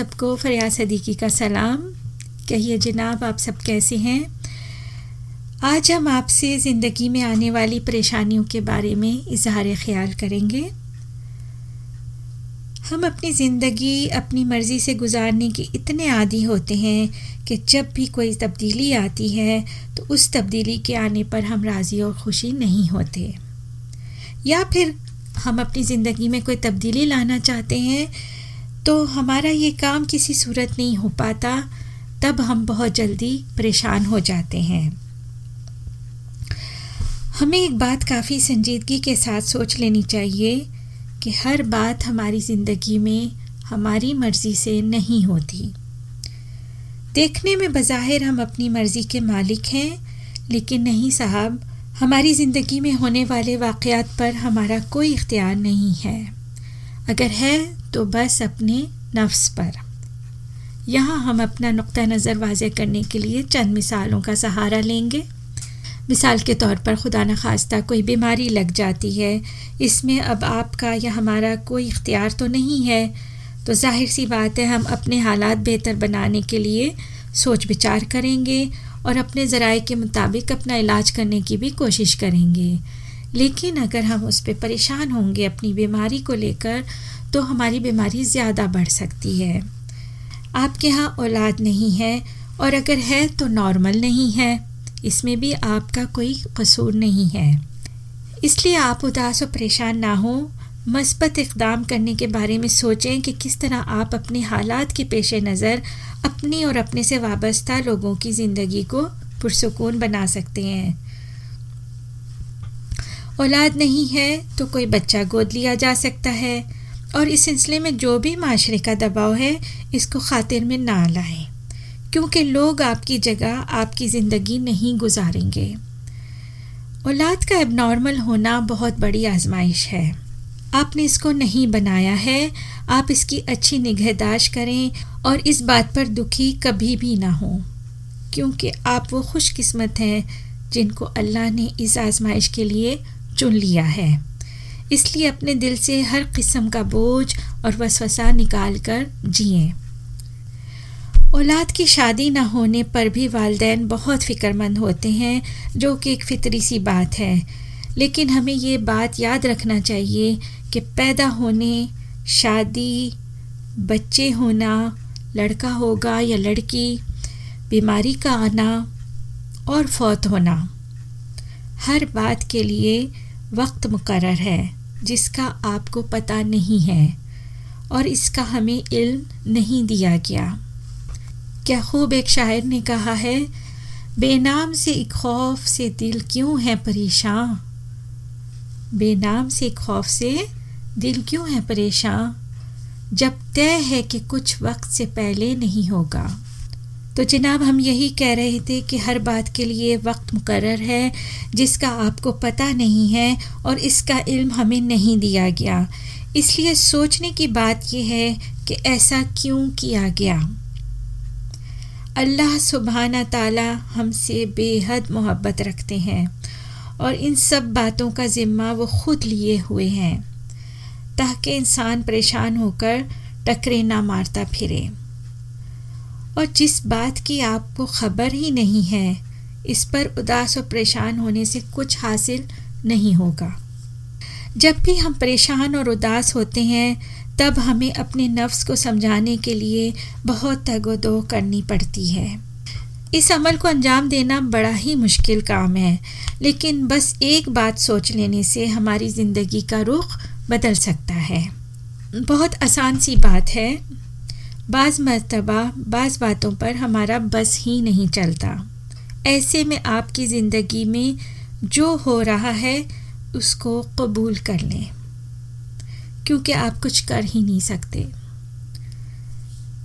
सबको फरियाद सदीकी का सलाम। कहिए जनाब, आप सब कैसे हैं? आज हम आपसे ज़िंदगी में आने वाली परेशानियों के बारे में इजहार ख्याल करेंगे। हम अपनी ज़िंदगी, अपनी मर्ज़ी से गुजारने के इतने आदि होते हैं कि जब भी कोई तब्दीली आती है तो उस तब्दीली के आने पर हम राज़ी और खुशी नहीं होते। या फिर हम अपनी ज़िंदगी में कोई तब्दीली लाना चाहते हैं तो हमारा ये काम किसी सूरत नहीं हो पाता, तब हम बहुत जल्दी परेशान हो जाते हैं। हमें एक बात काफ़ी संजीदगी के साथ सोच लेनी चाहिए कि हर बात हमारी ज़िंदगी में हमारी मर्ज़ी से नहीं होती। देखने में बज़ाहिर हम अपनी मर्ज़ी के मालिक हैं, लेकिन नहीं साहब, हमारी ज़िंदगी में होने वाले वाक़ात पर हमारा कोई इख्तियार नहीं है। अगर है तो बस अपने नफ्स पर। यहाँ हम अपना नुक़ नज़र वाज करने के लिए चंद मिसालों का सहारा लेंगे। मिसाल के तौर पर खुदा न खास्ता कोई बीमारी लग जाती है। इसमें अब आपका या हमारा कोई इख्तियार तो नहीं है। तो ज़ाहिर सी बात है हम अपने हालात बेहतर बनाने के लिए सोच विचार करेंगे और अपने ज़राए के मुताबिक अपना इलाज करने की भी कोशिश करेंगे। लेकिन अगर हम उस पर परेशान होंगे अपनी बीमारी को लेकर तो हमारी बीमारी ज़्यादा बढ़ सकती है। आपके यहाँ औलाद नहीं है, और अगर है तो नॉर्मल नहीं है। इसमें भी आपका कोई कसूर नहीं है। इसलिए आप उदास और परेशान ना हो। मस्बत इकदाम करने के बारे में सोचें कि किस तरह आप अपने हालात के पेश नज़र अपनी और अपने से वाबस्ता लोगों की ज़िंदगी को पुरसकून बना सकते हैं। औलाद नहीं है तो कोई बच्चा गोद लिया जा सकता है। और इस सिलसिले में जो भी माशरे का दबाव है, इसको खातिर में ना लाएँ, क्योंकि लोग आपकी जगह, आपकी ज़िंदगी नहीं गुजारेंगे। औलाद का एबनॉर्मल होना बहुत बड़ी आजमाइश है। आपने इसको नहीं बनाया है, आप इसकी अच्छी निगहदाश्त करें और इस बात पर दुखी कभी भी ना हो, क्योंकि आप वो खुशकिस्मत हैं जिनको अल्लाह ने इस आजमाइश के लिए चुन लिया है। इसलिए अपने दिल से हर किस्म का बोझ और वसवसा निकाल कर जिए। औलाद की शादी ना होने पर भी वालदेन बहुत फ़िक्रमंद होते हैं, जो कि एक फितरी सी बात है। लेकिन हमें ये बात याद रखना चाहिए कि पैदा होने, शादी, बच्चे होना, लड़का होगा या लड़की, बीमारी का आना और फौत होना, हर बात के लिए वक्त मुकर है, जिसका आपको पता नहीं है, और इसका हमें इल्म नहीं दिया गया। क्या खूब एक शायर ने कहा है, बेनाम से खौफ से दिल क्यों है परेशान? बेनाम से खौफ से दिल क्यों है परेशान, जब तय है कि कुछ वक्त से पहले नहीं होगा। तो जनाब, हम यही कह रहे थे कि हर बात के लिए वक्त मुकर है, जिसका आपको पता नहीं है और इसका इल्म हमें नहीं दिया गया। इसलिए सोचने की बात यह है कि ऐसा क्यों किया गया? अल्लाह सुबहाना ताला हमसे बेहद मोहब्बत रखते हैं और इन सब बातों का ज़िम्मा वो ख़ुद लिए हुए हैं, ताकि इंसान परेशान होकर टकरे ना मारता फिरे। और जिस बात की आपको ख़बर ही नहीं है, इस पर उदास और परेशान होने से कुछ हासिल नहीं होगा। जब भी हम परेशान और उदास होते हैं, तब हमें अपने नफ्स को समझाने के लिए बहुत तगोदो करनी पड़ती है। इस अमल को अंजाम देना बड़ा ही मुश्किल काम है, लेकिन बस एक बात सोच लेने से हमारी ज़िंदगी का रुख बदल सकता है। बहुत आसान सी बात है बाज़ मरतबा, बाज़ बातों पर हमारा बस ही नहीं चलता। ऐसे में आपकी ज़िंदगी में जो हो रहा है, उसको कबूल कर लें। क्योंकि आप कुछ कर ही नहीं सकते।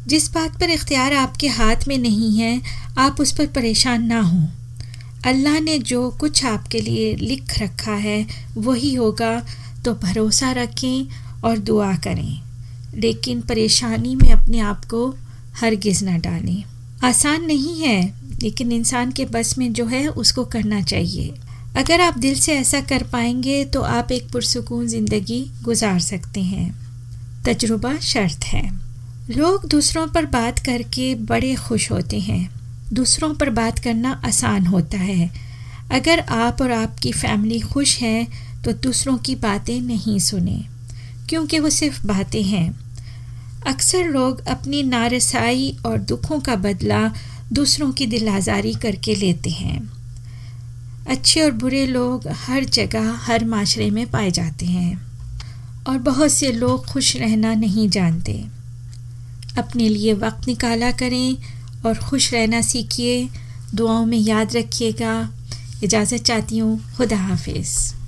जिस बात पर इख्तियार आपके हाथ में नहीं है, आप उस पर परेशान ना हों। अल्लाह ने जो कुछ आपके लिए लिख रखा है, वही होगा। तो भरोसा रखें और दुआ करें। लेकिन परेशानी में अपने आप को हरगिज़ ना डालें। आसान नहीं है, लेकिन इंसान के बस में जो है, उसको करना चाहिए। अगर आप दिल से ऐसा कर पाएँगे तो आप एक पुरसकून ज़िंदगी गुजार सकते हैं। तजुर्बा शर्त है। लोग दूसरों पर बात करके बड़े खुश होते हैं। दूसरों पर बात करना आसान होता है। अगर आप और आपकी फैमिली खुश है तो दूसरों की बातें नहीं सुने, क्योंकि वो सिर्फ़ बातें हैं। अक्सर लोग अपनी नारसाई और दुखों का बदला दूसरों की दिल आज़ारी करके लेते हैं। अच्छे और बुरे लोग हर जगह, हर माशरे में पाए जाते हैं और बहुत से लोग खुश रहना नहीं जानते। अपने लिए वक्त निकाला करें और खुश रहना सीखिए। दुआओं में याद रखिएगा। इजाज़त चाहती हूँ। खुदा हाफिज़।